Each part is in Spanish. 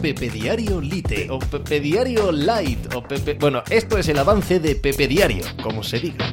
Pepe Diario Lite o Pepe Diario Light o Pepe... Bueno, esto es el avance de Pepe Diario, como se diga.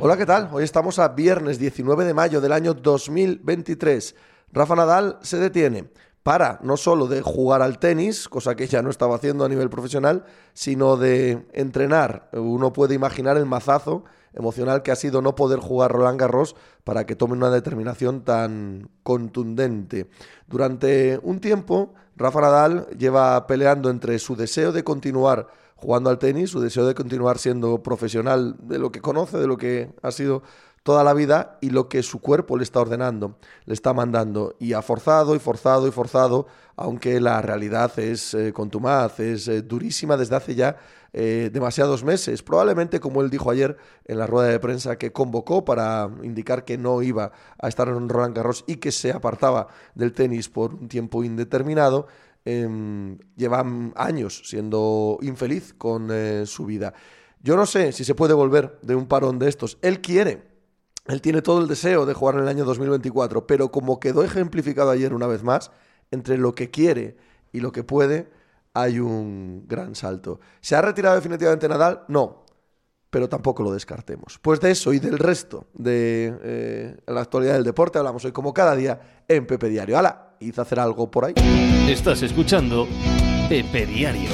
Hola, ¿qué tal? Hoy estamos a viernes 19 de mayo del año 2023. Rafa Nadal se detiene para no solo de jugar al tenis, cosa que ya no estaba haciendo a nivel profesional, sino de entrenar. Uno puede imaginar el mazazo emocional que ha sido no poder jugar Roland Garros para que tome una determinación tan contundente. Durante un tiempo, Rafa Nadal lleva peleando entre su deseo de continuar jugando al tenis, su deseo de continuar siendo profesional de lo que conoce, de lo que ha sido toda la vida y lo que su cuerpo le está ordenando, le está mandando. Y ha forzado y forzado y forzado, aunque la realidad es eh, contumaz, es eh, durísima desde hace ya eh, demasiados meses. Probablemente, como él dijo ayer en la rueda de prensa que convocó para indicar que no iba a estar en Roland Garros y que se apartaba del tenis por un tiempo indeterminado, em, lleva años siendo infeliz con su vida. Yo no sé si se puede volver de un parón de estos. Él quiere, él tiene todo el deseo de jugar en el año 2024, pero como quedó ejemplificado ayer una vez más, entre lo que quiere y lo que puede, hay un gran salto. ¿Se ha retirado definitivamente Nadal? No, pero tampoco lo descartemos. Pues de eso y del resto de eh, la actualidad del deporte hablamos hoy como cada día en Pepe Diario. ¡Hala! Hice hacer algo por ahí. Estás escuchando Pepe Diario.